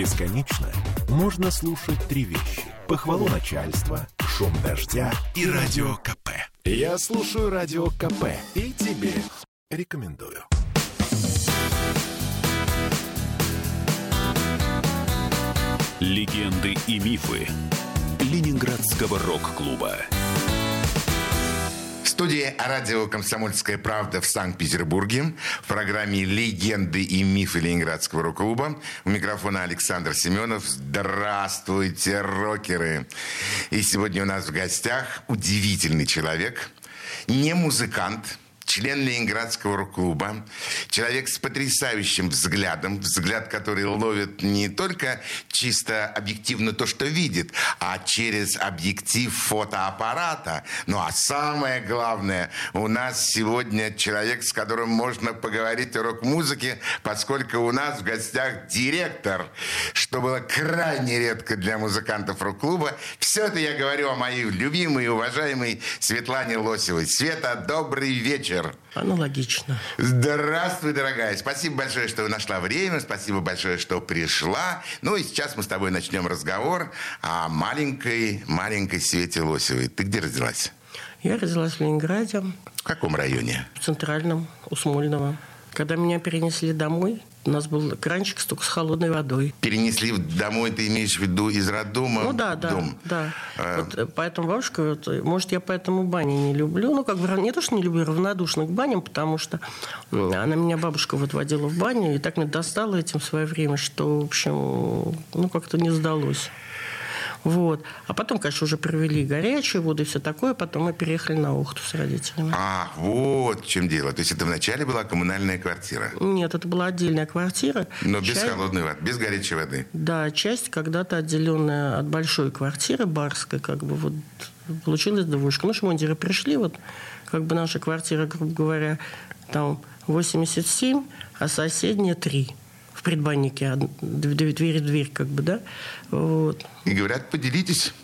Бесконечно можно слушать три вещи. Похвалу начальства, шум дождя и радио КП. Я слушаю радио КП и тебе рекомендую. Легенды и мифы Ленинградского рок-клуба. Студии радио «Комсомольская правда» в Санкт-Петербурге в программе «Легенды и мифы Ленинградского рок-клуба». У микрофона Александр Семенов. Здравствуйте, рокеры! И сегодня у нас в гостях удивительный человек, не музыкант – член Ленинградского рок-клуба, человек с потрясающим взглядом, взгляд, который ловит не только чисто объективно то, что видит, а через объектив фотоаппарата. Ну а самое главное, у нас сегодня человек, с которым можно поговорить о рок-музыке, поскольку у нас в гостях директор, что было крайне редко для музыкантов рок-клуба. Все это я говорю о моей любимой и уважаемой Светлане Лосевой. Света, добрый вечер вечер. Аналогично. Здравствуй, дорогая. Спасибо большое, что нашла время. Спасибо большое, что пришла. Ну и сейчас мы с тобой начнем разговор о маленькой, маленькой Свете Лосевой. Ты где родилась? Я родилась в Ленинграде. В каком районе? В Центральном, у Смольного. Когда меня перенесли домой, у нас был кранчик только с холодной водой. Перенесли домой, ты имеешь в виду из роддома? Ну да, да, дом. да. А... Вот, э, поэтому бабушка, вот, может, я поэтому бани не люблю. Ну, как бы не то, что не люблю, равнодушна к баням, потому что она меня, бабушка, вот водила в баню, и так мне достала этим в свое время, что, в общем, ну, как-то не сдалось. Вот. А потом, конечно, уже провели горячую воду и все такое. Потом мы переехали на Ухту с родителями. А, вот в чем дело. То есть это вначале была коммунальная квартира? Нет, это была отдельная квартира. Но без часть... холодной воды, без горячей воды? Да, часть когда-то отделенная от большой квартиры барской, как бы вот получилась двушка. Ну, шмондеры пришли, вот как бы наша квартира, грубо говоря, там 87, а соседняя 3 в предбаннике, дверь в дверь, как бы, да. Вот. И говорят, поделитесь.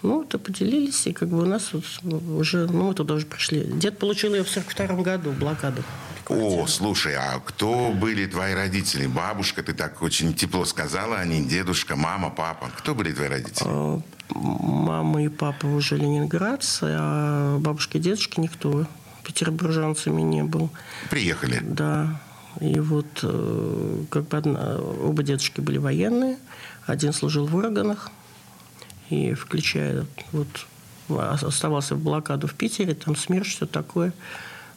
Ну, то поделились, и как бы у нас вот уже, ну, мы туда уже пришли. Дед получил ее в 42 году, блокаду. О, слушай, а кто были твои родители? Бабушка, ты так очень тепло сказала, они дедушка, мама, папа. Кто были твои родители? А, мама и папа уже ленинградцы, а бабушка и дедушка никто петербуржанцами не был. Приехали? Да. И вот э, как бы одна, оба дедушки были военные, один служил в органах, и включая вот оставался в блокаду в Питере, там смерть, все такое.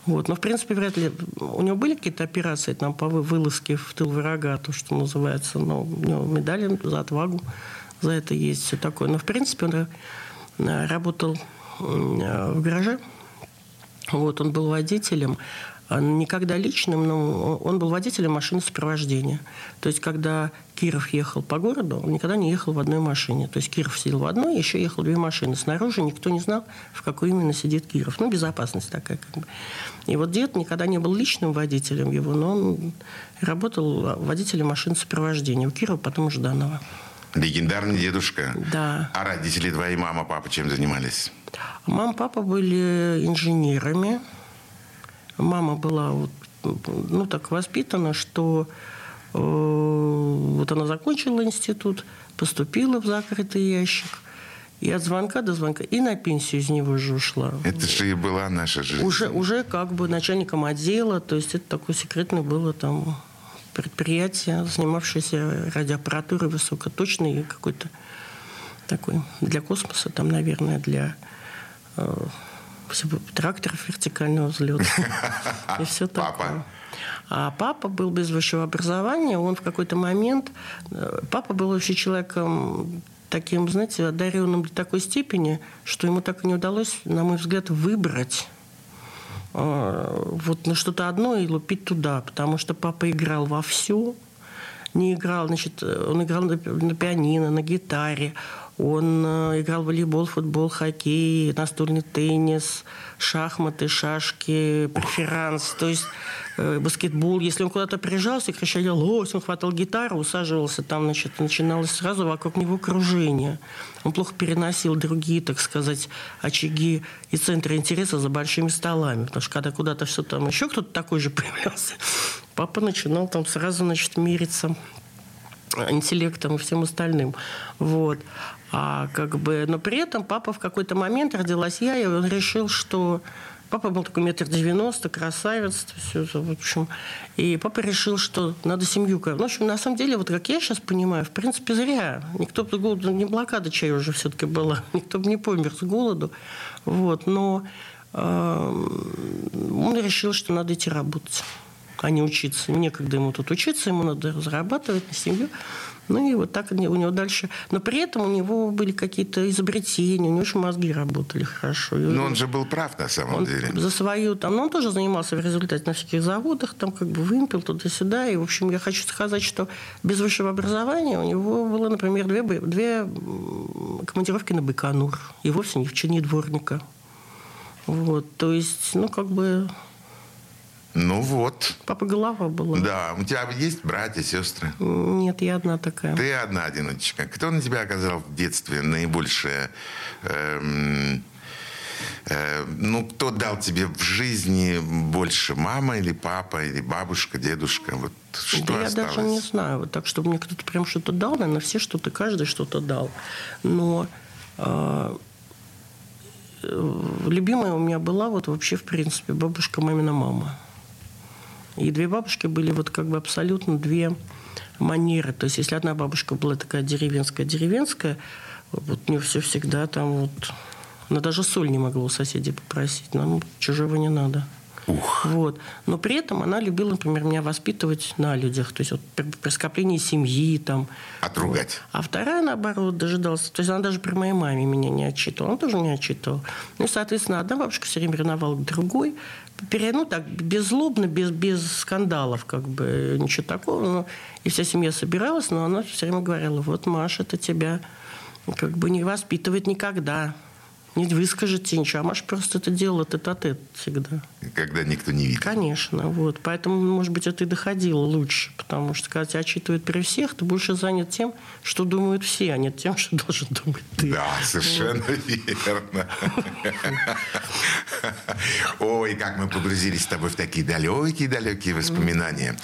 Вот. Но, в принципе, вряд ли... У него были какие-то операции там, по вылазке в тыл врага, то, что называется. Но у него медали за отвагу за это есть, все такое. Но, в принципе, он э, работал э, в гараже. Вот, он был водителем. Никогда личным, но он был водителем машины сопровождения. То есть, когда Киров ехал по городу, он никогда не ехал в одной машине. То есть, Киров сидел в одной, еще ехал две машины. Снаружи никто не знал, в какой именно сидит Киров. Ну, безопасность такая как бы. И вот дед никогда не был личным водителем его, но он работал водителем машины сопровождения. У Кирова, потом у Жданова. Легендарный дедушка. Да. А родители твои, мама, папа чем занимались? Мама, папа были инженерами. Мама была вот, ну, так воспитана, что э, вот она закончила институт, поступила в закрытый ящик, и от звонка до звонка, и на пенсию из него же ушла. Это же и была наша жизнь. Уже, уже как бы начальником отдела, то есть это такое секретное было там предприятие, занимавшееся радиоаппаратурой высокоточной и какой-то такой для космоса, там, наверное, для э, тракторов вертикального взлета. И все такое. А папа был без высшего образования. Он в какой-то момент... Э, папа был вообще человеком таким, знаете, одаренным до такой степени, что ему так и не удалось, на мой взгляд, выбрать э, вот на что-то одно и лупить туда, потому что папа играл во все, не играл, значит, он играл на пианино, на гитаре, он э, играл в волейбол, футбол, хоккей, настольный теннис, шахматы, шашки, преферанс, то есть э, баскетбол. Если он куда-то приезжался, кричали «Лось!», он хватал гитару, усаживался там, значит, начиналось сразу вокруг него кружение. Он плохо переносил другие, так сказать, очаги и центры интереса за большими столами. Потому что когда куда-то все там еще кто-то такой же появлялся, папа начинал там сразу, значит, мириться интеллектом и всем остальным. Вот. А как бы, но при этом папа в какой-то момент родилась я, и он решил, что Папа был такой метр девяносто, красавец, все, в общем. И папа решил, что надо семью... Ну, в общем, на самом деле, вот как я сейчас понимаю, в принципе, зря. Никто бы голоду... Не блокада чая уже все-таки была. Никто бы не помер с голоду. Вот. Но э, он решил, что надо идти работать, а не учиться. Некогда ему тут учиться, ему надо зарабатывать на семью. Ну и вот так у него дальше. Но при этом у него были какие-то изобретения, у него очень мозги работали хорошо. Но он же был прав на самом он деле. За свою там, ну он тоже занимался в результате на всяких заводах, там как бы вымпел туда-сюда. И, в общем, я хочу сказать, что без высшего образования у него было, например, две, две командировки на Байконур. И вовсе не в чине дворника. Вот, то есть, ну, как бы ну вот. Папа голова была. Да. У тебя есть братья, сестры? Нет, я одна такая. Ты одна одиночка. Кто на тебя оказал в детстве наибольшее... Эм, э, ну, кто дал тебе в жизни больше? Мама или папа, или бабушка, дедушка? Вот что да осталось? я даже не знаю. Вот так, чтобы мне кто-то прям что-то дал, наверное, все что-то, каждый что-то дал. Но э, любимая у меня была вот вообще, в принципе, бабушка, мамина мама. И две бабушки были вот как бы абсолютно две манеры. То есть если одна бабушка была такая деревенская-деревенская, вот мне все всегда там вот... Она даже соль не могла у соседей попросить. Нам чужого не надо. Ух. Вот. Но при этом она любила, например, меня воспитывать на людях. То есть вот при, при скоплении семьи там. Отругать. Вот. А вторая, наоборот, дожидалась. То есть она даже при моей маме меня не отчитывала. Она тоже меня отчитывала. Ну и, соответственно, одна бабушка все время ревновала к другой. Ну, так, беззлобно, без, без скандалов, как бы, ничего такого. Но, и вся семья собиралась, но она все время говорила, вот Маша, это тебя как бы не воспитывает никогда не выскажете ничего. А Маша просто это делала тет-а-тет всегда. Когда никто не видит. Конечно. Вот. Поэтому, может быть, это и доходило лучше. Потому что, когда тебя отчитывают при всех, ты больше занят тем, что думают все, а не тем, что должен думать ты. Да, совершенно вот. верно. Ой, как мы погрузились с тобой в такие далекие-далекие воспоминания.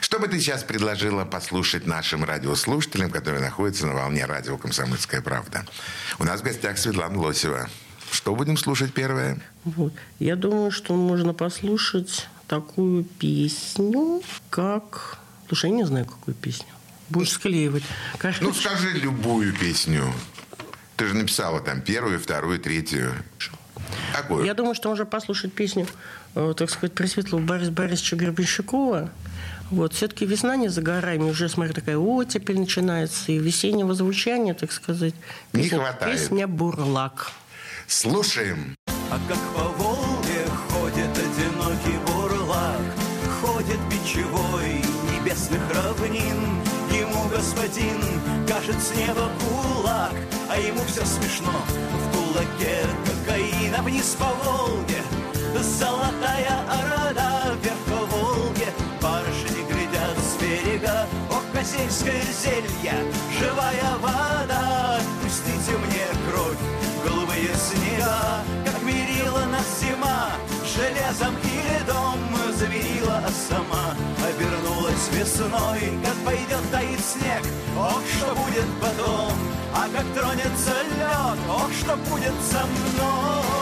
Что бы ты сейчас предложила послушать нашим радиослушателям, которые находятся на волне радио «Комсомольская правда»? У нас в гостях Светлана Лосева. Что будем слушать первое? Вот. Я думаю, что можно послушать такую песню, как... Слушай, я не знаю, какую песню. Будешь склеивать. Короче... Ну, скажи любую песню. Ты же написала там первую, вторую, третью. Какую? Я думаю, что можно послушать песню, э, так сказать, Пресветлого Бориса Борисовича Гребенщикова. Вот, все-таки весна не за горами, уже, смотри, такая оттепель начинается, и весеннего звучания, так сказать. Песня, не хватает. Песня «Бурлак». Слушаем. А как по Волге ходит одинокий бурлак, Ходит бичевой небесных равнин, Ему господин кажет с неба кулак, А ему все смешно. В кулаке кокаин, вниз по Волге золотая орода, Вверх по Волге. Барышни глядят с берега, О, косельское зелье, живая вода, Пустите мне как мерила нас зима, железом и льдом заверила, сама обернулась весной, как пойдет таит снег, ох, что будет потом, а как тронется лед, ох, что будет со мной.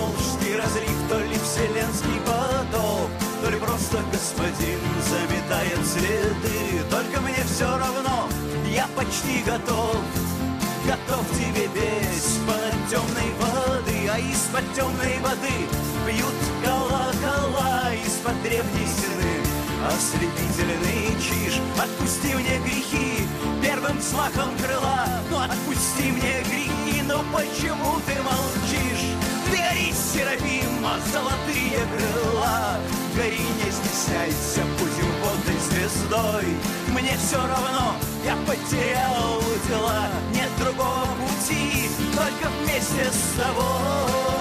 Волжский разлив, то ли вселенский поток, То ли просто господин заметает следы. Только мне все равно, я почти готов, Готов тебе из-под темной воды, А из-под темной воды бьют колокола Из-под древней стены ослепительный чиж. Отпусти мне грехи первым взмахом крыла, ну отпусти мне грехи, но почему ты молчишь? Ты гори, Серафима, золотые крыла, Гори, не стесняйся, будем водной звездой. Мне все равно, я потерял дела, Нет другого пути, только вместе с тобой.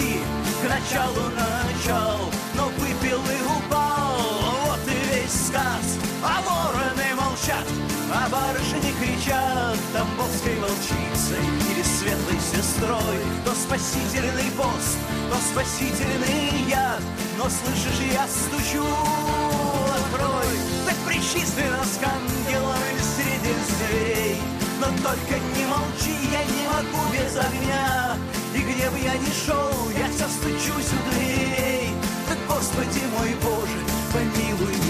Идти к началу начал Но выпил и упал. Вот и весь сказ. А вороны молчат, а барышни кричат. Тамбовской волчицей или светлой сестрой. То спасительный пост, то спасительный яд. Но слышишь, я стучу, открой. Так причисли нас к ангелам среди зверей. Но только не молчи, я не могу без огня где бы я ни шел, я все стучусь у дверей. Так, Господи мой Боже, помилуй меня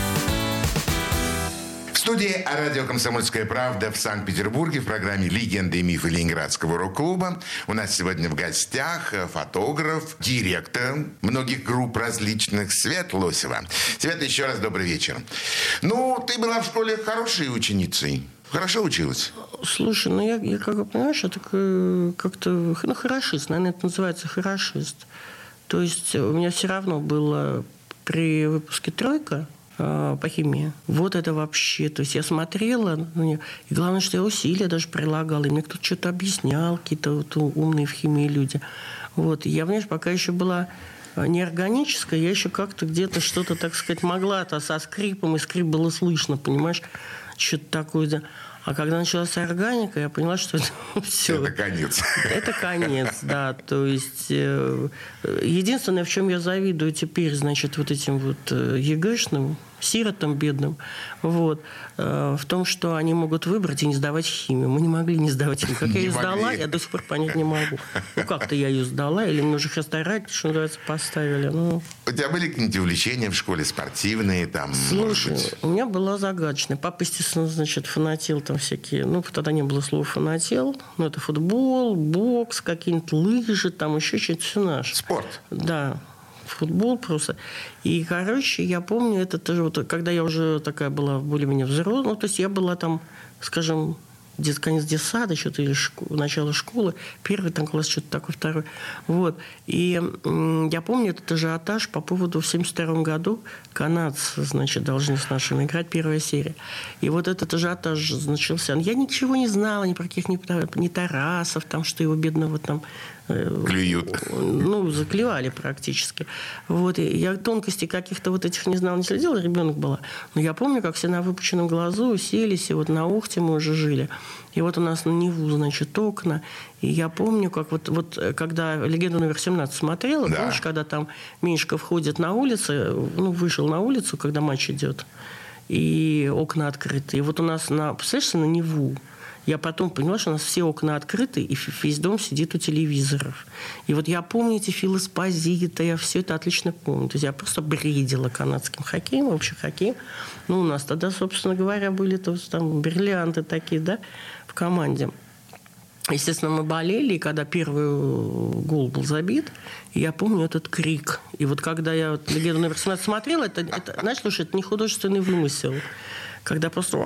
Студии радио «Комсомольская правда» в Санкт-Петербурге в программе «Легенды и мифы Ленинградского рок-клуба». У нас сегодня в гостях э, фотограф, директор многих групп различных Свет Лосева. Свет, еще раз добрый вечер. Ну, ты была в школе хорошей ученицей. Хорошо училась? Слушай, ну я, я как бы, понимаешь, я так э, как-то, ну, хорошист, наверное, это называется хорошист. То есть у меня все равно было при выпуске тройка э, по химии. Вот это вообще, то есть я смотрела на нее, и главное, что я усилия даже прилагала, и мне кто-то что-то объяснял, какие-то вот умные в химии люди. Вот, и я, понимаешь, пока еще была э, неорганическая, я еще как-то где-то что-то, так сказать, могла-то со скрипом, и скрип было слышно, понимаешь, что-то такое. да. А когда началась органика, я поняла, что это все. Это конец. Это конец, да. То есть э, единственное, в чем я завидую теперь, значит, вот этим вот ЕГЭшным, сиротам бедным, вот, э, в том, что они могут выбрать и не сдавать химию. Мы не могли не сдавать химию. Как я Не ее сдала, могли. я до сих пор понять не могу. Ну, как-то я ее сдала, или мне уже старать, что называется, поставили. Ну, У тебя были какие-нибудь увлечения в школе спортивные, там, может Слушай, быть? у меня была загадочная. Папа, естественно, значит, фанател там всякие. Ну, тогда не было слова фанател. Ну, это футбол, бокс, какие-нибудь лыжи, там еще что-то все наше. Спорт. Да, футбол просто. И, короче, я помню, это тоже вот, когда я уже такая была более-менее взрослая, ну, то есть я была там, скажем, дет, конец детсада, что-то или шко- начало школы, первый там класс, что-то такое, второй. Вот. И я помню этот ажиотаж по поводу в 72 году канадцы, значит, должны с нашими играть первая серия. И вот этот ажиотаж начался. Я ничего не знала ни про каких ни, ни Тарасов, там, что его бедного там Клюют. ну, заклевали практически. Вот, и я тонкостей каких-то вот этих не знала, не следила, ребенок была. Но я помню, как все на выпученном глазу уселись, и вот на Ухте мы уже жили. И вот у нас на Неву, значит, окна. И я помню, как вот, вот э, когда «Легенду номер 17» смотрела, Да. помнишь, когда там Меньшиков входит на улицу, ну, вышел на улицу, когда матч идет, и окна открыты. И вот у нас на, представляешь, на Неву, я потом поняла, что у нас все окна открыты, и весь дом сидит у телевизоров. И вот я помню эти филоспозиты, я все это отлично помню. То есть я просто бредила канадским хоккеем, вообще хоккеем. Ну, у нас тогда, собственно говоря, были то там бриллианты такие, да, в команде. Естественно, мы болели, и когда первый э, гол был забит, я помню этот крик. И вот когда я вот «Легенду номер 17» смотрела, это, это, знаешь, слушай, это не художественный вымысел. Когда просто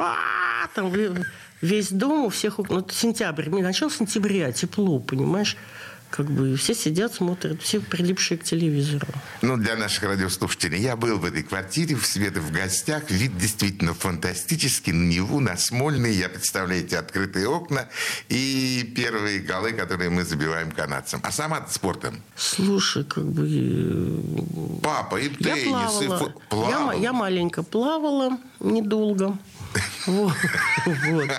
там ве- весь дом, у всех окна. Ну, это сентябрь, начало сентября, тепло, понимаешь? Как бы все сидят, смотрят, все прилипшие к телевизору. Ну, для наших радиослушателей, я был в этой квартире, в Света в гостях. Вид действительно фантастический. На Неву, на Смольный. Я представляю эти открытые окна и первые голы, которые мы забиваем канадцам. А сама спортом? Слушай, как бы... э, Папа, и Я теннис, и плавала. фу- Я, плавал. ма- я маленько плавала, недолго. Вот. Вот.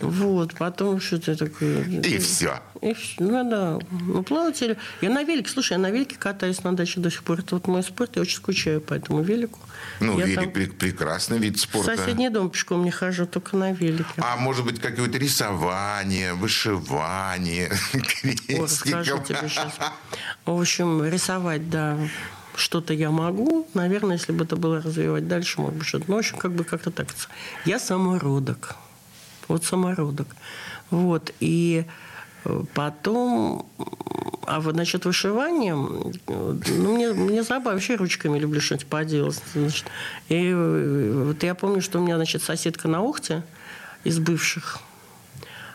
Вот, потом что-то такое. И все. И все. Ну да. Ну, плавать или... Я на велике, слушай, я на велике катаюсь на даче до сих пор. Это вот мой спорт, я очень скучаю по этому велику. Ну, я велик там прекрасный вид В спорта. соседний дом пешком не хожу, только на велике. А может быть, какое-то рисование, вышивание, крестиком. расскажу тебе сейчас. В общем, рисовать, да, что-то я могу. Наверное, если бы это было развивать дальше, может быть, что-то. Ну, в общем, как бы как-то так. Я самородок. Вот самородок. Вот. И э, потом... А вот насчет вышивания, ну, мне, мне забавно, вообще ручками люблю что-нибудь поделать. Значит. И э, вот я помню, что у меня, значит, соседка на Ухте из бывших,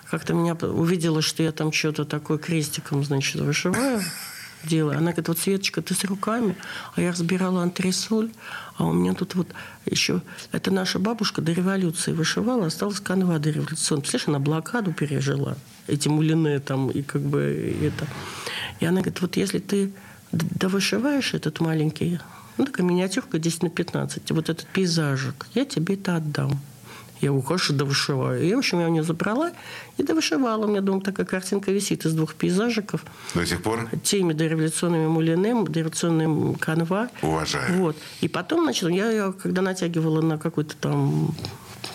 как-то меня увидела, что я там что-то такое крестиком, значит, вышиваю, делаю. Она говорит, вот, Светочка, ты с руками, а я разбирала антресоль, а у меня тут вот еще... Это наша бабушка до революции вышивала, осталась канва до революционной. Представляешь, она блокаду пережила, эти мулины там, и как бы это... И она говорит, вот если ты довышиваешь этот маленький, ну, такая миниатюрка 10 на 15, вот этот пейзажик, я тебе это отдам. Я говорю, конечно, довышиваю. И, в общем, я у нее забрала и довышивала. У меня дома такая картинка висит из двух пейзажиков. До сих пор Теми дореволюционными мулине, дореволюционным канва. уважаю. Вот. И потом, значит, я ее, когда натягивала на какой-то там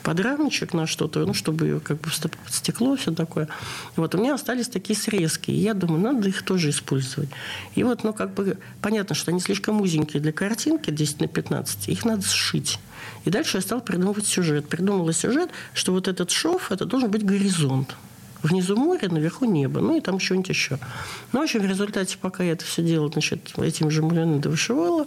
подрамничек на что-то, ну, чтобы как бы стоп- стекло, все такое. Вот, у меня остались такие срезки. И я думаю, надо их тоже использовать. И вот, ну, как бы, понятно, что они слишком узенькие для картинки, 10 на 15. Их надо сшить. И дальше я стала придумывать сюжет. Придумала сюжет, что вот этот шов, это должен быть горизонт. Внизу море, наверху небо, ну и там что-нибудь еще. Ну, в общем, в результате, пока я это все делала, значит, этим же муляным довышивала,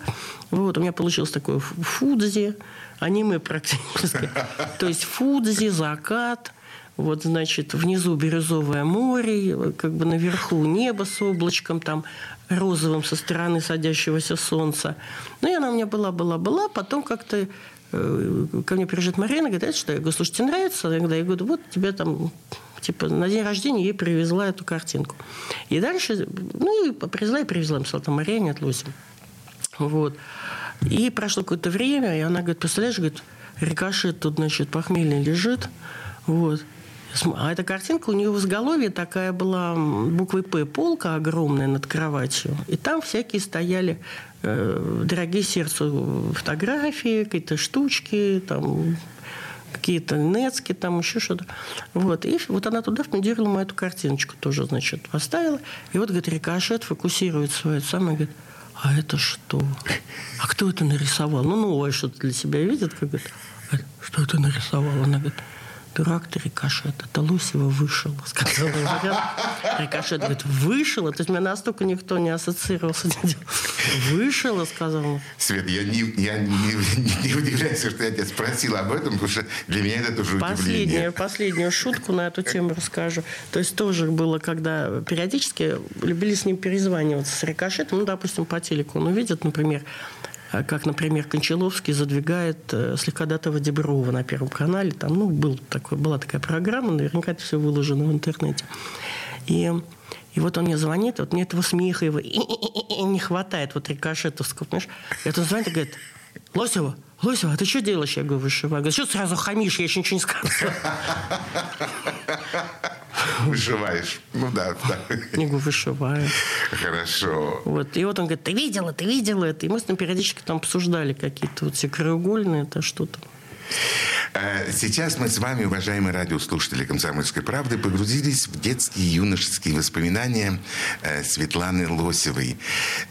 вот, у меня получилось такое фудзи, аниме практически. То есть фудзи, закат, вот, значит, внизу бирюзовое море, как бы наверху небо с облачком там розовым со стороны садящегося солнца. Ну, и она у меня была, была, была. Потом как-то э, ко мне приезжает Марина, говорит, это что? Я говорю, слушай, тебе нравится? Я говорю, вот тебе там типа на день рождения ей привезла эту картинку. И дальше, ну, и привезла и привезла, написала там Марине от Луси. Вот. И прошло какое-то время, и она говорит, представляешь, говорит, рикошет тут, значит, похмельный лежит. Вот. А эта картинка у нее в изголовье такая была буквой «П» полка огромная над кроватью. И там всякие стояли э, дорогие сердцу фотографии, какие-то штучки, там какие-то нецки, там еще что-то. Вот. И вот она туда вмонтировала мою эту картиночку тоже, значит, поставила. И вот, говорит, рикошет фокусирует свое самое, говорит, а это что? А кто это нарисовал? Ну, новое что-то для себя видит, как говорит, «А что это нарисовал? Она говорит, дурак ты, рикошет, это Лосева вышел, сказала вариант. Рикошет говорит, вышел? То есть меня настолько никто не ассоциировался. с этим. Вышел, сказал. Свет, я, не, я не, не удивляюсь, что я тебя спросила об этом, потому что для меня это тоже удивление. Последнюю, шутку на эту тему расскажу. То есть тоже было, когда периодически любили с ним перезваниваться с рикошетом. Ну, допустим, по телеку он увидит, например, как, например, Кончаловский задвигает э, слегка датого Деброва на Первом канале. Там, ну, был такой, была такая программа, наверняка это все выложено в интернете. И, и вот он мне звонит, вот мне этого смеха его не хватает, вот рикошетовского, понимаешь? И вот он звонит и говорит, Лосева, Лосева, а ты что делаешь? Я говорю, вышиваю. Говорит, что сразу хамишь, я еще ничего не сказала. Вышиваешь. Ну да, да. Говорю, вышиваю. Хорошо. Вот. И вот он говорит, ты видела, ты видела это? И мы с ним периодически там обсуждали какие-то вот все краеугольные, это что-то. Э, Сейчас мы с вами, уважаемые радиослушатели «Комсомольской правды», погрузились в детские юношеские воспоминания э, Светланы Лосевой.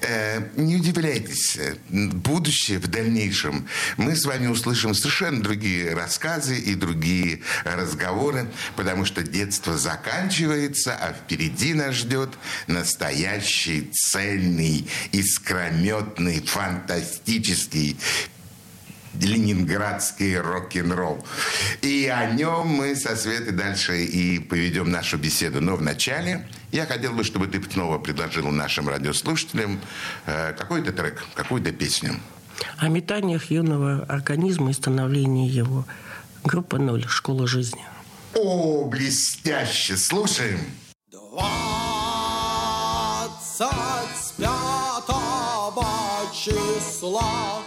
Э, Не удивляйтесь, будущее в дальнейшем мы с вами услышим совершенно другие рассказы и другие разговоры, потому что детство заканчивается, а впереди нас ждет настоящий, цельный, искрометный, фантастический ленинградский рок-н-ролл. И о нем мы со Светой дальше и поведем нашу беседу. Но вначале я хотел бы, чтобы ты снова предложил нашим радиослушателям э, какой-то трек, какую-то песню. О метаниях юного организма и становлении его. Группа «Ноль. Школа жизни». О, блестяще! Слушаем. Двадцать пятого числа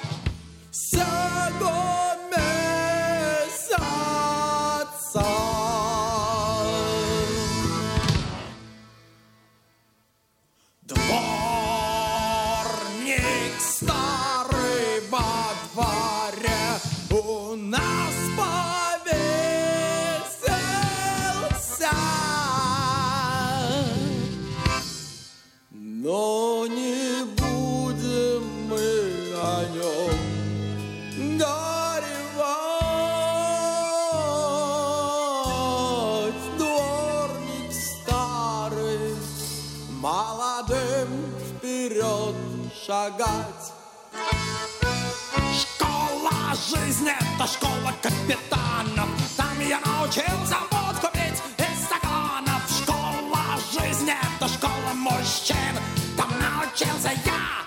школа капитанов Там я научился водку пить из стаканов Школа жизни — это школа мужчин. Там научился я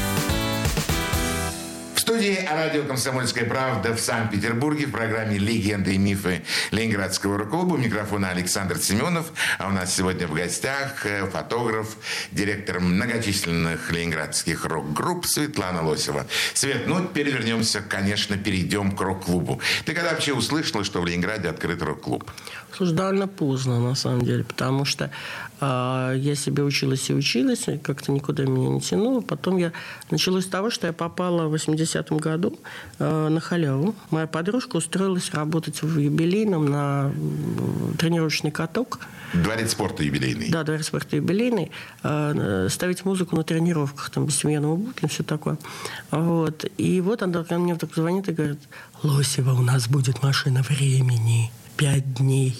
Студии радио «Комсомольская правда» в Санкт-Петербурге в программе «Легенды и мифы Ленинградского рок-клуба». У микрофона Александр Семенов. А у нас сегодня в гостях э, фотограф, директор многочисленных ленинградских рок-групп Светлана Лосева. Свет, ну теперь вернемся, конечно, перейдем к рок-клубу. Ты когда вообще услышала, что в Ленинграде открыт рок-клуб? Слушай, довольно поздно, на самом деле, потому что э, я себе училась и училась, и как-то никуда меня не тянуло. Потом я началось с того, что я попала в 80-м году э, на халяву. Моя подружка устроилась работать в юбилейном на тренировочный каток. Дворец спорта юбилейный. Да, дворец спорта юбилейный. Э, ставить музыку на тренировках, там, без семейного букля, все такое. Вот. И вот она ко мне вдруг звонит и говорит, Лосева, у нас будет машина времени. Пять дней.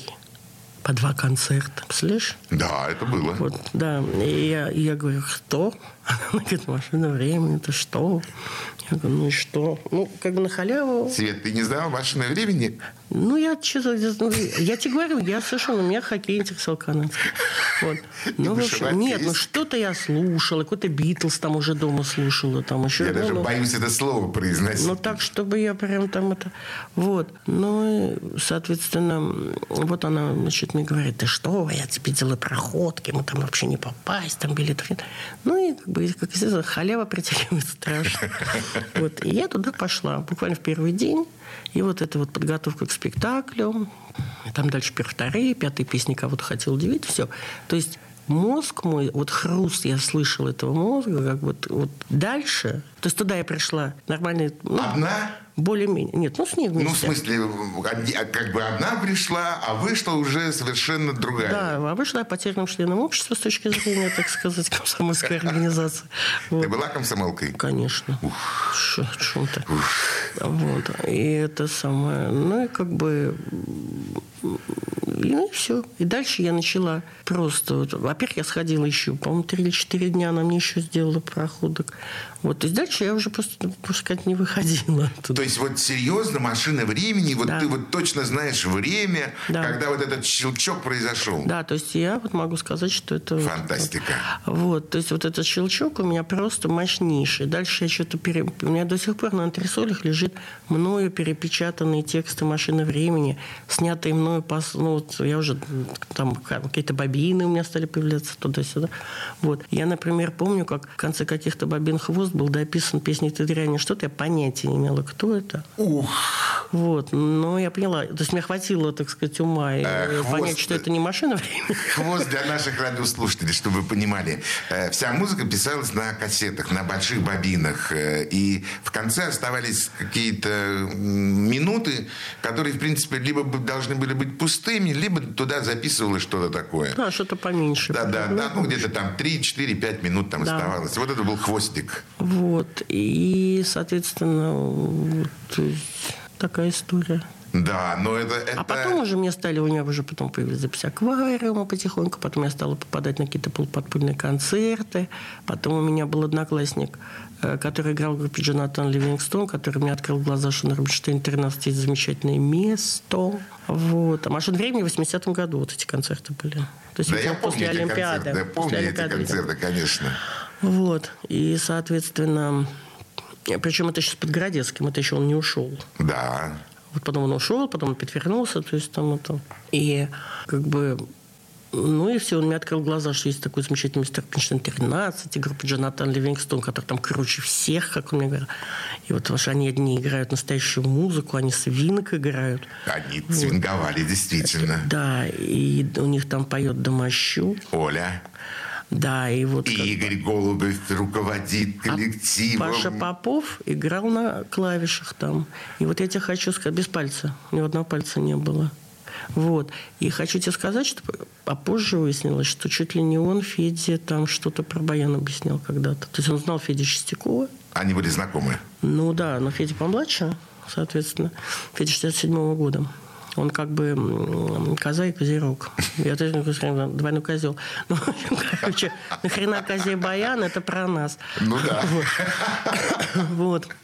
По два концерта. Слышь? Да, это было. Вот, да. И я, и я говорю, что? Она говорит, машина времени, это что? Я говорю, ну и что? Ну, как бы на халяву. Свет, ты не знал машины времени? Ну, я что-то... Я тебе говорю, я совершенно... Меня хоккей интересовал канадский. Вот. Ну, в общем, нет, ну что-то я слушала. Какой-то Битлз там уже дома слушала. Там еще... Я ну, даже ну, боюсь это слово произносить. ну, так, чтобы я прям там это... Вот. Ну, соответственно, вот она, значит, мне говорит, ты что, я тебе делаю проходки, мы там вообще не попасть, там билетов нет. Ну, и, как бы, как известно, халява притягивает страшно. Вот. И я туда пошла буквально в первый день. И вот эта вот подготовка к спектаклю, там дальше вторые, пятые песни кого-то хотел удивить, все. То есть мозг мой, вот хруст я слышал этого мозга, как вот, вот дальше. То есть туда я пришла нормальный... Ну, Одна? Более-менее. Нет, ну с ней вместе. Ну, в смысле, а как бы одна пришла, а вышла уже совершенно другая. Да, а вышла я потерянным членом общества с точки зрения, так сказать, комсомольской организации. Ты была комсомолкой? Конечно. Что, чем-то. Вот. И это самое. Ну и как бы. И, ну и все. И дальше я начала просто... вот, Во-первых, я сходила еще, по-моему, три или четыре дня она мне еще сделала проходок. Вот. То есть дальше я уже просто, можно сказать, не выходила. оттуда. То есть вот серьезно, машина времени, вот Да. ты вот точно знаешь время, Да. когда вот этот щелчок произошел. Да, то есть я вот могу сказать, что это... вот- Фантастика. Вот, то есть вот этот щелчок у меня просто мощнейший. Дальше я что-то... Пере... У меня до сих пор на антресолях лежит мною перепечатанные тексты «Машины времени», снятые мною... Пос... Ну, вот я уже... Там какие-то бобины у меня стали появляться туда-сюда. Вот. Я, например, помню, как в конце каких-то бобин «Хвост» был дописан песней «Ты дрянь, что-то». Я понятия не имела, кто это. Ух, Вот. Но я поняла. То есть мне хватило, так сказать, ума Э, понять, «Хвост». что это не «Машина времени». хвост для наших радиослушателей, чтобы вы понимали. Э, Вся музыка писалась на кассетах, на больших бобинах. э, И в конце оставались какие-то минуты, которые, в принципе, либо должны были быть пустыми, либо туда записывалось что-то такое. Да, что-то поменьше. Да, да, да, ну где-то там 3, 4, 5 минут там Да. оставалось. Вот это был хвостик. Вот. И, соответственно, вот, есть такая история. Да, но это... это... А потом уже мне стали, у меня уже потом появились записи аквариума потихоньку, потом я стала попадать на какие-то полуподпольные концерты, потом у меня был одноклассник, э, который играл в группе Джонатан Ливингстон, который мне открыл глаза, что на Рубинштейн 13 есть замечательное место. Вот. А «Машин времени» в 80-м году вот эти концерты были. То есть Да, я после помню эти Олимпиады. концерты, да, помню После эти Олимпиады, видимо. концерты, конечно. Вот. И, соответственно, причем это еще с Подгородецким, это еще он не ушел. Да. Вот потом он ушел, потом опять вернулся, то есть там это... И как бы... Ну и все, он мне открыл глаза, что есть такой замечательный мистер Пинштейн 13, и группа Джонатан Ливингстон, который там круче всех, как он мне говорил. И вот что они одни играют настоящую музыку, они свинок играют. Они свинговали, действительно. Да, и у них там поет Домощу. Оля. Да, и вот... И как бы- Игорь Голубев руководит А коллективом. Паша Попов играл на клавишах там. И вот я тебе хочу сказать, без пальца. Ни одного пальца не было. Вот. И хочу тебе сказать, что а позже выяснилось, что чуть ли не он Феде там что-то про баян объяснял когда-то. То есть он знал Федя Чистякова. Они были знакомы. Ну да, но Федя помладше, соответственно. Федя 67 года. Он как бы коза и козерог. Я тоже не говорю, двойной козел. Ну, короче, нахрена козе баян, это про нас. Ну да. Вот.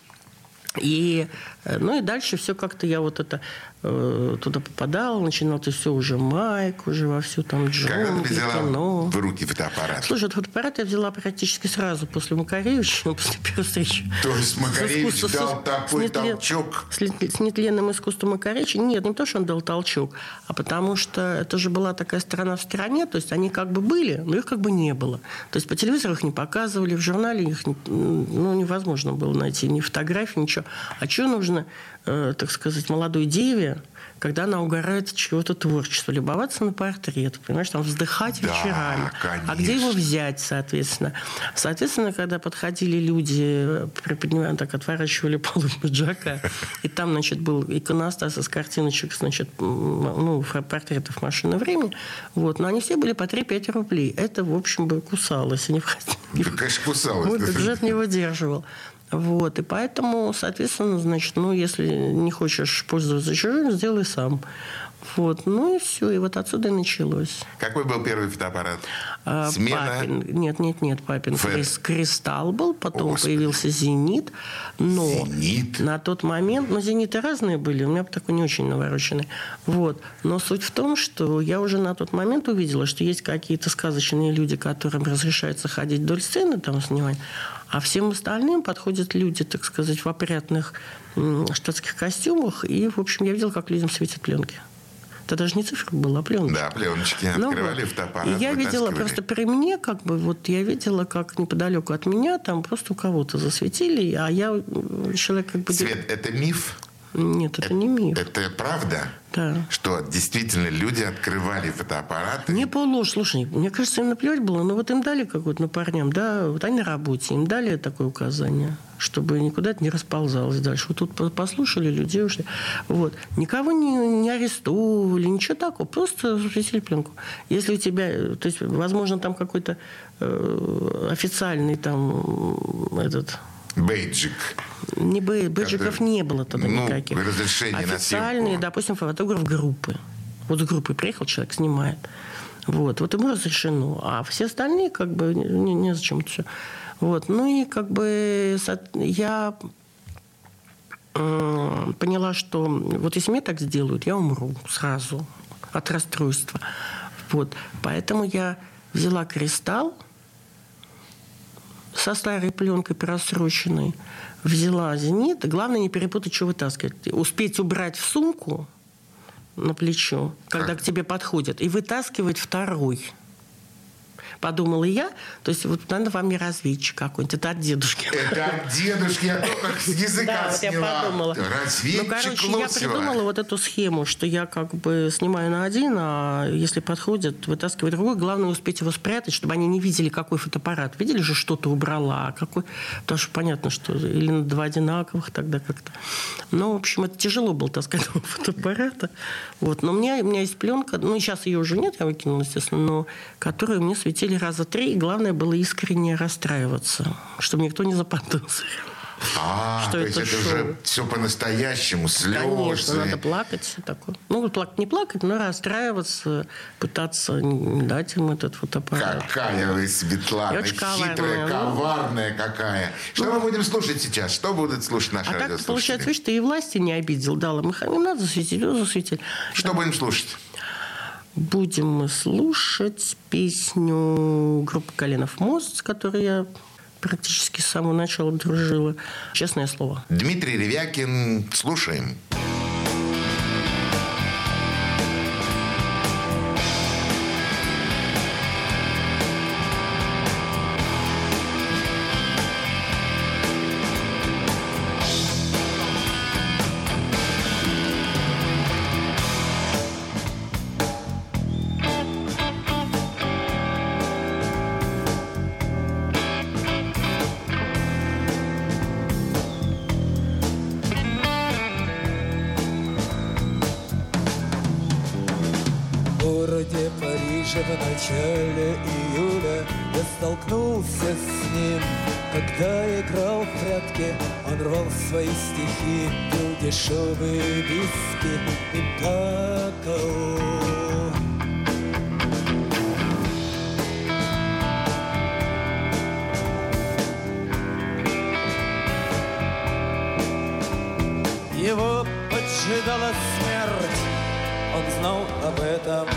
И, э, ну и дальше все как-то я вот это туда попадала, начинал то все уже майк, уже во всю там Когда ты джунгли, взяла кино. в руки фотоаппарат? Слушай, этот фотоаппарат я взяла практически сразу после Макаревича, после первой встречи. То есть Макаревич искусством- дал такой нетлен- толчок? С, с нетленным искусством Макаревича. Нет, не то, что он дал толчок, а потому что это же была такая страна в стране, то есть они как бы были, но их как бы не было. То есть по телевизору их не показывали, в журнале их не- ну, невозможно было найти ни фотографий, ничего. А что нужно, э, так сказать, молодой деве, когда она угорает от чего-то творчества, любоваться на портрет, понимаешь, там вздыхать Да, вечерами. А где конечно. его взять, соответственно? Соответственно, когда подходили люди, приподнимая, так отворачивали полы пиджака, и там, значит, был иконостас из картиночек, значит, ну, портретов машины времени, вот, но они все были по 3-5 рублей. Это, в общем, бы кусалось. и не входило. Да, конечно, кусалось. Мой бюджет не выдерживал. Вот, и поэтому, соответственно, значит, ну, если не хочешь пользоваться чужим, сделай сам. Вот, ну и все, и вот отсюда и началось. Какой был первый фотоаппарат? А, Смена? Папин, нет, нет, нет, папин Фэ- крис- кристалл был, потом Господи. появился зенит, но «Зенит»? на тот момент, ну зениты разные были, у меня такой не очень навороченный, вот. Но суть в том, что я уже на тот момент увидела, что есть какие-то сказочные люди, которым разрешается ходить вдоль сцены там снимать, а всем остальным подходят люди, так сказать, в опрятных штатских костюмах, и, в общем, я видела, как людям светят пленки. Это даже не цифра была, а пленка. Да, пленочки. Ну Открывали вот. фотоаппарат, И я видела, просто при мне, как бы, вот я видела, как неподалеку от меня там просто у кого-то засветили, а я человек как бы... Свет, это миф? Нет, это не миф. Это правда? Да. Что действительно люди открывали фотоаппараты? Не полуложь, слушай, мне кажется, им наплевать было, но вот им дали какой-то, ну, парням, да, вот они на работе, им дали такое указание. чтобы никуда это не расползалось дальше. Вот тут по- послушали, людей ушли. Вот. Никого не, не арестовывали, ничего такого. Просто запретили пленку. Если у тебя, то есть, возможно, там какой-то э, официальный там этот Бейджик. не бы, бэджиков Который- не было тогда ну, никаких. разрешение на Официальные, съемку. допустим, фотограф группы. Вот с группы приехал человек, снимает. Вот, вот ему разрешено. А все остальные, как бы, не, незачем это все. Вот. Ну и как бы я э, поняла, что вот если мне так сделают, я умру сразу от расстройства. Вот. Поэтому я взяла кристалл со старой пленкой просроченной, взяла зенит. Главное не перепутать, что вытаскивать. Успеть убрать в сумку на плечо, когда к тебе подходят, и вытаскивать второй. Подумала я, то есть вот надо вам не разведчик какой-нибудь, это от дедушки. Это от дедушки, я только с языка Да, вот я сняла. подумала. Разведчик ну, короче, я Лосева. придумала вот эту схему, что я как бы снимаю на один, а если подходит, вытаскиваю другой. Главное успеть его спрятать, чтобы они не видели, какой фотоаппарат. Видели же, что-то убрала, а какой... Потому что понятно, что или на два одинаковых тогда как-то. Ну, в общем, это тяжело было таскать два фотоаппарата. Вот. Но у меня, у меня есть пленка, ну, сейчас ее уже нет, я выкинула, естественно, но которые мне светили раза три, и главное было искренне расстраиваться, чтобы никто не заподозрил. А, что то есть это это шоу. уже все по-настоящему, слезы. Конечно, надо плакать, все такое. Ну, плакать, не плакать, но расстраиваться, пытаться не дать им этот фотоаппарат. Какая вы, Светлана, Я очень хитрая, коварная, ну. коварная какая. Что мы будем слушать сейчас? Что будут слушать наши А так, радиослушатели? получается, видишь, ты и власти не обидел, дал им. Им надо засветить, ну, засветили. Что будем слушать? Будем мы слушать песню группы «Коленов мост», с которой я практически с самого начала дружила. Честное слово. Дмитрий Ревякин, слушаем. В Париже в начале июля Я столкнулся с ним, когда играл в прятки Он рвал свои стихи, пил дешевые виски и плакал. Его поджидала смерть, он знал об этом.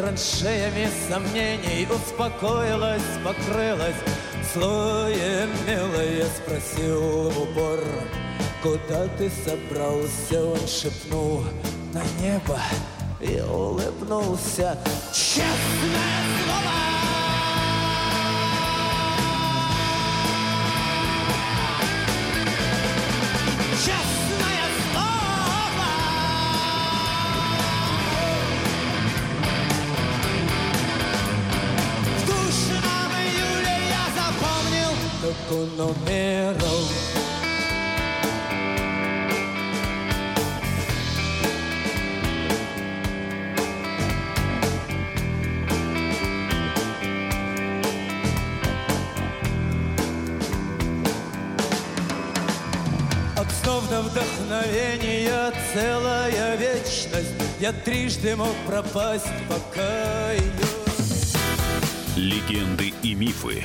Траншеями сомнений, Успокоилось, покрылось слоем мела. Я спросил в упор, куда ты собрался? Он шепнул на небо и улыбнулся. Честное слово! Умирал. От снов до вдохновения целая вечность. Я трижды мог пропасть, пока ее Легенды и мифы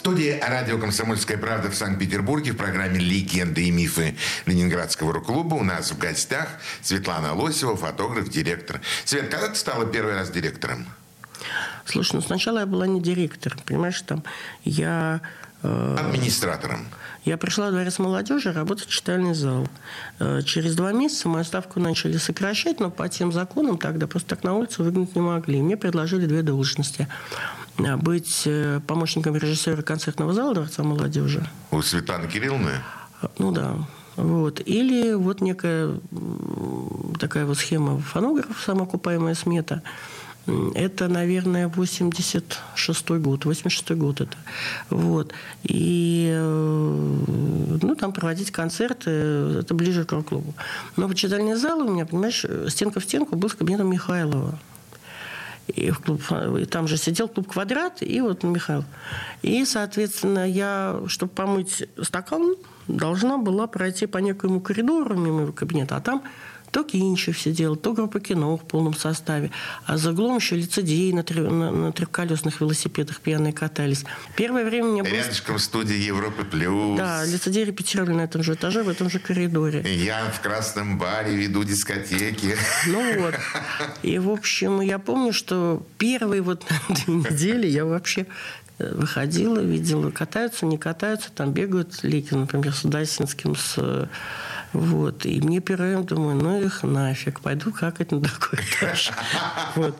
Студии радио «Комсомольская правда» в Санкт-Петербурге в программе «Легенды и мифы Ленинградского рок-клуба» у нас в гостях Светлана Лосева, фотограф, директор. Свет, когда ты стала первый раз директором? Слушай, ну сначала я была не директором, понимаешь, там я... Э, Администратором. Я пришла в Дворец молодежи работать в читальный зал. Э, через два месяца мою ставку начали сокращать, но по тем законам тогда просто так на улицу выгнать не могли. Мне предложили две должности. Э, быть э, помощником режиссера концертного зала Дворца молодежи. У Светланы Кирилловны? Ну да. Вот. Или вот некая такая вот схема фонограф, самоокупаемая смета – это, наверное, 86 год, 86 год это. Вот. И э, ну, там проводить концерты, это ближе к рок-клубу. Но в читальный зал у меня, понимаешь, стенка в стенку был с кабинетом Михайлова. И, в клуб, и там же сидел клуб «Квадрат» и вот Михаил. И, соответственно, я, чтобы помыть стакан, должна была пройти по некоему коридору мимо его кабинета, а там то Кинчев сидел, то группа кино в полном составе. А за углом еще лицедеи на, три, на, на трехколесных велосипедах пьяные катались. Первое время мне было... Рядышком студии Европы Плюс. Да, лицедеи репетировали на этом же этаже, в этом же коридоре. Я в красном баре веду дискотеки. Ну вот. И, в общем, я помню, что первые вот две недели я вообще э, выходила, видела, катаются, не катаются, там бегают Лики, например, с Удасинским, с вот. И мне первым думаю, ну их нафиг, пойду какать на такой этаж. Вот.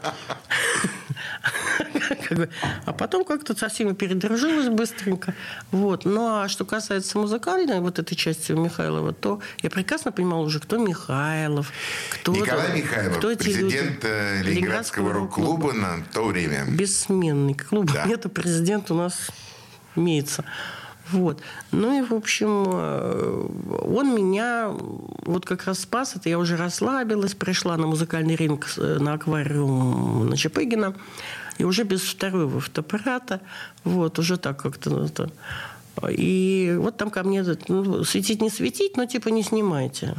А потом как-то со всеми передружилась быстренько. Вот. Ну, а что касается музыкальной вот этой части Михайлова, то я прекрасно понимала уже, кто Михайлов, кто... Николай Михайлов, кто президент люди. Э, Ленинградского рок-клуба на то время. Бессменный клуб. Да. Это президент у нас имеется. Вот. Ну и, в общем, э, он меня вот как раз спас. Это я уже расслабилась, пришла на музыкальный ринг э, на аквариум на Чапыгина. И уже без второго фотоаппарата. Вот, уже так как-то... Ну, это. И вот там ко мне ну, светить не светить, но типа не снимайте.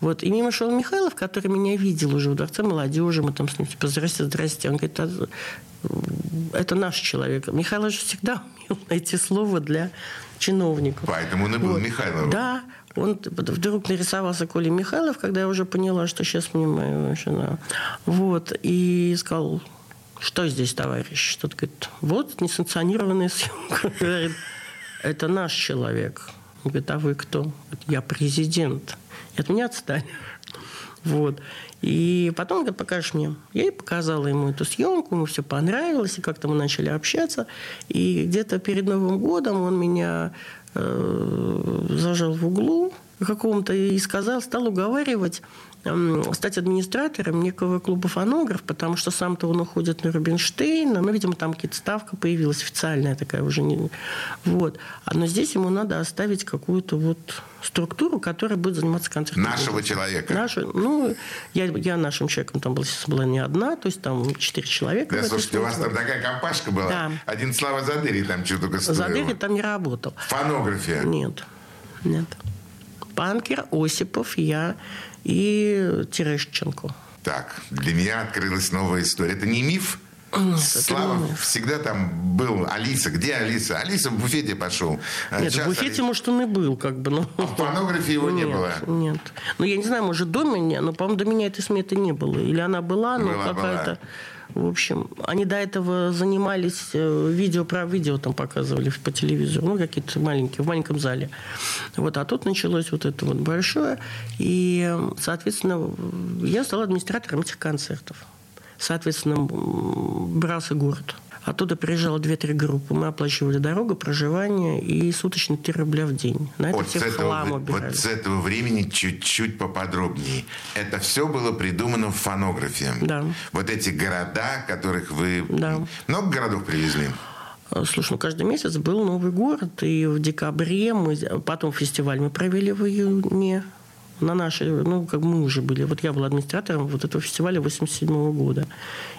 Вот. И мимо шел Михайлов, который меня видел уже в Дворце молодежи. Мы там с ним типа, здрасте, здрасте. Он говорит, а, это наш человек. Михайлов же всегда умел найти слово для чиновников. Поэтому он и был вот. Михайлов. Да. Он вдруг нарисовался Коля Михайлов, когда я уже поняла, что сейчас мне моя жена. Вот. И сказал, что здесь, товарищ? Что-то говорит, вот несанкционированная съемка. Говорит, это наш человек. Он говорит, а вы кто? Я президент. И от меня отстань. Вот. И потом, говорит, покажешь мне. Я ей показала ему эту съемку, ему все понравилось, и как-то мы начали общаться. И где-то перед Новым годом он меня э, зажал в углу каком-то и сказал, стал уговаривать стать администратором некого клуба «Фонограф», потому что сам-то он уходит на Рубинштейна. Ну, видимо, там какая-то ставка появилась официальная такая уже. Не... Вот. А но здесь ему надо оставить какую-то вот структуру, которая будет заниматься концертом. Нашего человека. Нашу, ну, я, я нашим человеком там была, была не одна, то есть там четыре человека. Да, слушайте, у вас там такая компашка была. Да. Один Слава Задыри там что-то стоил. Задыри там не работал. В фонографе? Нет, нет. Панкер, Осипов, я и Терещенко. Так, для меня открылась новая история. Это не миф? Нет, Слава всегда там был. Алиса, где Алиса? Алиса в буфете пошел. А нет, Сейчас в буфете, Алиса... может, он и был, как бы. Но... А в порнографии его нет, не было? Нет. Ну, я не знаю, может, до меня, но, по-моему, до меня этой сметы не было. Или она была, но какая-то... В общем, они до этого занимались э, видео про видео там показывали по телевизору, ну, какие-то маленькие, в маленьком зале. Вот, а тут началось вот это вот большое. И, соответственно, я стала администратором этих концертов. Соответственно, брался город – Оттуда приезжало 2-3 группы. Мы оплачивали дорогу, проживание и суточные 3 рубля в день. На это вот все хлам убирали. Вот с этого времени чуть-чуть поподробнее. Это все было придумано в фонографе. Да. Вот эти города, которых вы... Да. Много городов привезли? Слушай, ну каждый месяц был новый город, и в декабре мы, потом фестиваль мы провели в июне, на нашей, ну, как мы уже были. Вот я была администратором вот этого фестиваля 87 года.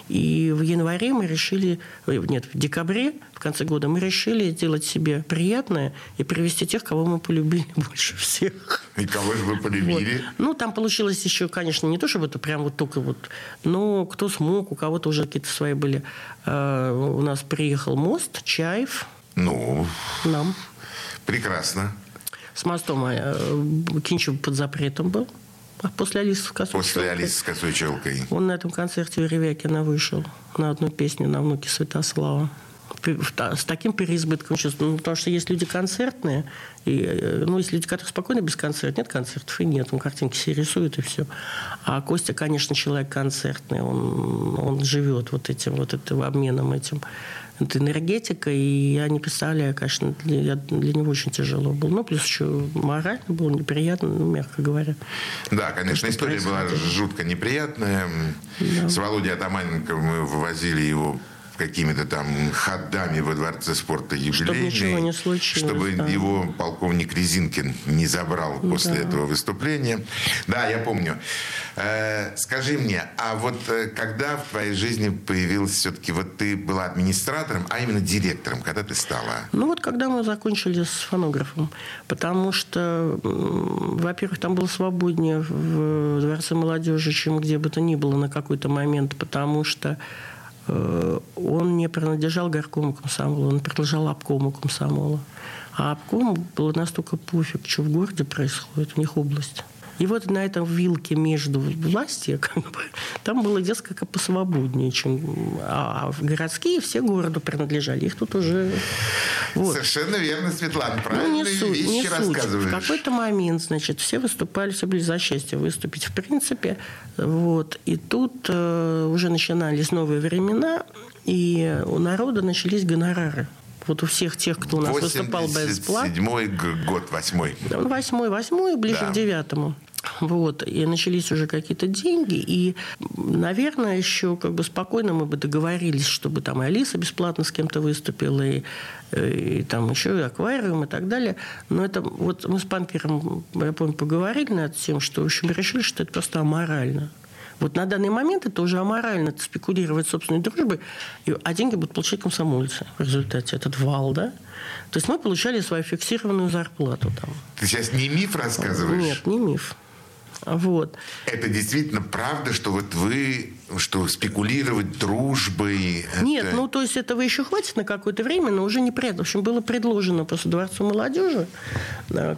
И в январе мы решили, нет, в декабре, в конце года, мы решили сделать себе приятное и привести тех, кого мы полюбили больше всех. И кого же вы полюбили? Вот. Ну, там получилось еще, конечно, не то, чтобы это прям вот только вот, но кто смог, у кого-то уже какие-то свои были. Э, у нас приехал мост, Чаев. Ну, нам. Прекрасно. С мостом э, Кинчев под запретом был. А после Алисы с косой После. Алисы с косой челкой. Он на этом концерте у Ревякина вышел на одну песню на внуке Святослава. С таким переизбытком чувств. Ну, потому что есть люди концертные, и, э, ну, есть люди, которые спокойно без концерта. Нет концертов и нет. Он картинки все рисует и все. А Костя, конечно, человек концертный. Он, он живет вот этим, вот этим обменом этим. Это энергетика, и они писали, конечно, для, для него очень тяжело было. Ну, плюс еще морально было неприятно, ну, мягко говоря. Да, конечно, история была жутко неприятная. Да. С Володей Атаманенко мы вывозили его какими-то там ходами во Дворце спорта юбилейный. Чтобы ничего не случилось. Чтобы да. его полковник Резинкин не забрал после да. этого выступления. Да, я помню. Э, скажи мне, а вот э, когда в твоей жизни появилась все-таки, вот ты была администратором, а именно директором, когда ты стала? Ну вот когда мы закончили с фонографом. Потому что, во-первых, там было свободнее в Дворце молодежи, чем где бы то ни было на какой-то момент, потому что он не принадлежал горкому комсомола, он принадлежал обкому комсомола. А обкому было настолько пофиг, что в городе происходит, у них область. И вот на этом вилке между властью, как бы, там было несколько посвободнее, чем... А городские все городу принадлежали. Их тут уже... Вот. Совершенно верно, Светлана. Правильные ну, не суть, вещи не рассказываешь. Суть. В какой-то момент, значит, все выступали, все были за счастье выступить, в принципе. Вот. И тут э, уже начинались новые времена, и у народа начались гонорары. Вот у всех тех, кто у нас выступал бесплатно. Седьмой год, восьмой. Восьмой, восьмой, ближе Да. к девятому. Вот, и начались уже какие-то деньги, и, наверное, еще как бы спокойно мы бы договорились, чтобы там и Алиса бесплатно с кем-то выступила, и, и там еще и аквариум и так далее. Но это вот мы с Панкером, я помню, поговорили над тем, что, в общем, решили, что это просто аморально. Вот на данный момент это уже аморально это спекулировать собственной дружбой, а деньги будут получать комсомольцы в результате, этот вал, да? То есть мы получали свою фиксированную зарплату там. Ты сейчас не миф рассказываешь? Нет, не миф. Вот. Это действительно правда, что вот вы, что спекулировать дружбой... Нет, это- ну то есть этого еще хватит на какое-то время, но уже не пред. В общем, было предложено просто Дворцу молодежи,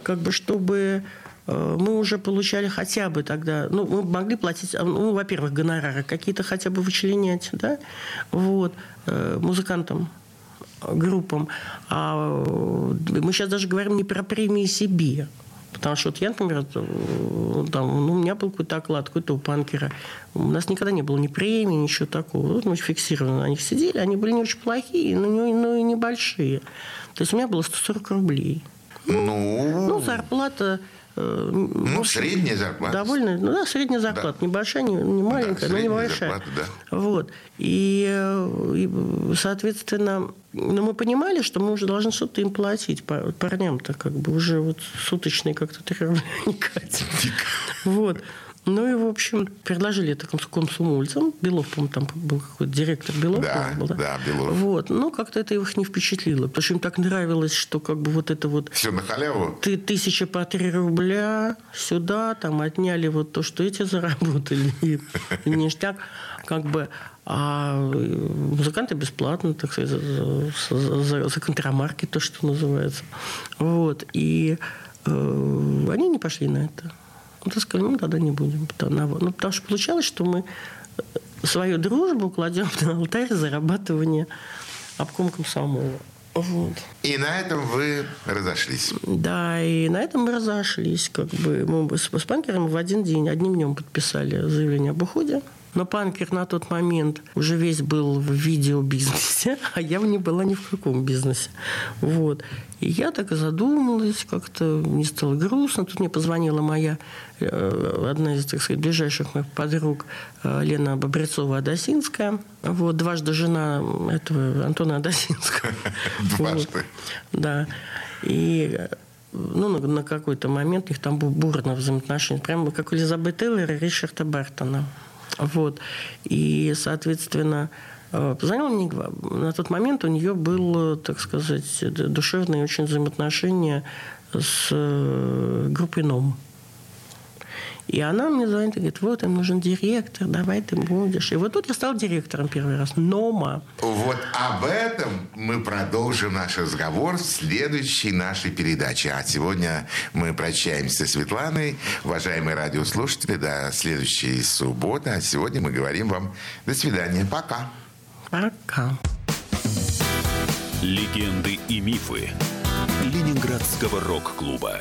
как бы чтобы э, мы уже получали хотя бы тогда, ну, мы могли платить, а, ну, во-первых, гонорары какие-то хотя бы вычленять, да, вот, э, музыкантам, э, группам. А э, мы сейчас даже говорим не про премии себе, Потому что вот я, например, э, там, ну, у меня был какой-то оклад, какой-то у панкера. У нас никогда не было ни премии, ничего такого. Вот мы фиксированно на них сидели. Они были не очень плохие, но, не, но и небольшие. То есть у меня было 140 рублей. Ну, Ну, зарплата... э, ну, общем, средняя зарплата. Довольно, ну да, средняя зарплата. Небольшая, не, не маленькая, но средняя небольшая. зарплата, да. Вот. И, э, и, соответственно, ну, мы понимали, что мы уже должны что-то им платить. Пар- Парням-то как бы уже вот суточные как-то 3 рубля не катят. Вот. Ну и, в общем, предложили это комс- комсомольцам. Белов, по-моему, там был какой-то директор Белов. Да, был, да, Белов. Вот. Ну, как-то это их не впечатлило. Потому что им так нравилось, что как бы вот это вот Все на халяву. ты тысяча по три рубля сюда, там отняли вот то, что эти заработали, и, и ништяк, как бы, а музыканты бесплатно, так сказать, за, за- за- за контрамарки, то, что называется. Вот, и э, они не пошли на это. И сказали, ну, тогда не будем. Ну, потому что получалось, что мы свою дружбу кладем на алтарь зарабатывания обком комсомола. Вот. И на этом вы разошлись. Да, и на этом мы разошлись. Как бы мы с, с панкером в один день, одним днем подписали заявление об уходе. Но панкер на тот момент уже весь был в видеобизнесе, а я не была ни в каком бизнесе. Вот. И я так и задумалась, как-то мне стало грустно. Тут мне позвонила моя, э, одна из, так сказать, ближайших моих подруг, э, Лена Бобрецова-Адасинская. Вот, дважды жена этого Антона Адасинского. Дважды. Да. И ну, на, на какой-то момент у них там был бурно взаимоотношения. Прямо как у Элизабет Тейлора и Ричарда Бертона. Вот. И, соответственно, э, позвонила мне, на тот момент у нее был, так сказать, душевные очень взаимоотношения с э, группой НОМ. И она мне звонит и говорит, вот, им нужен директор, давай ты будешь. И вот тут я стал директором первый раз. Нома. Вот об этом мы продолжим наш разговор в следующей нашей передаче. А сегодня мы прощаемся с Светланой. Уважаемые радиослушатели, до следующей субботы. А сегодня мы говорим вам до свидания. Пока. Пока. Легенды и мифы Ленинградского рок-клуба.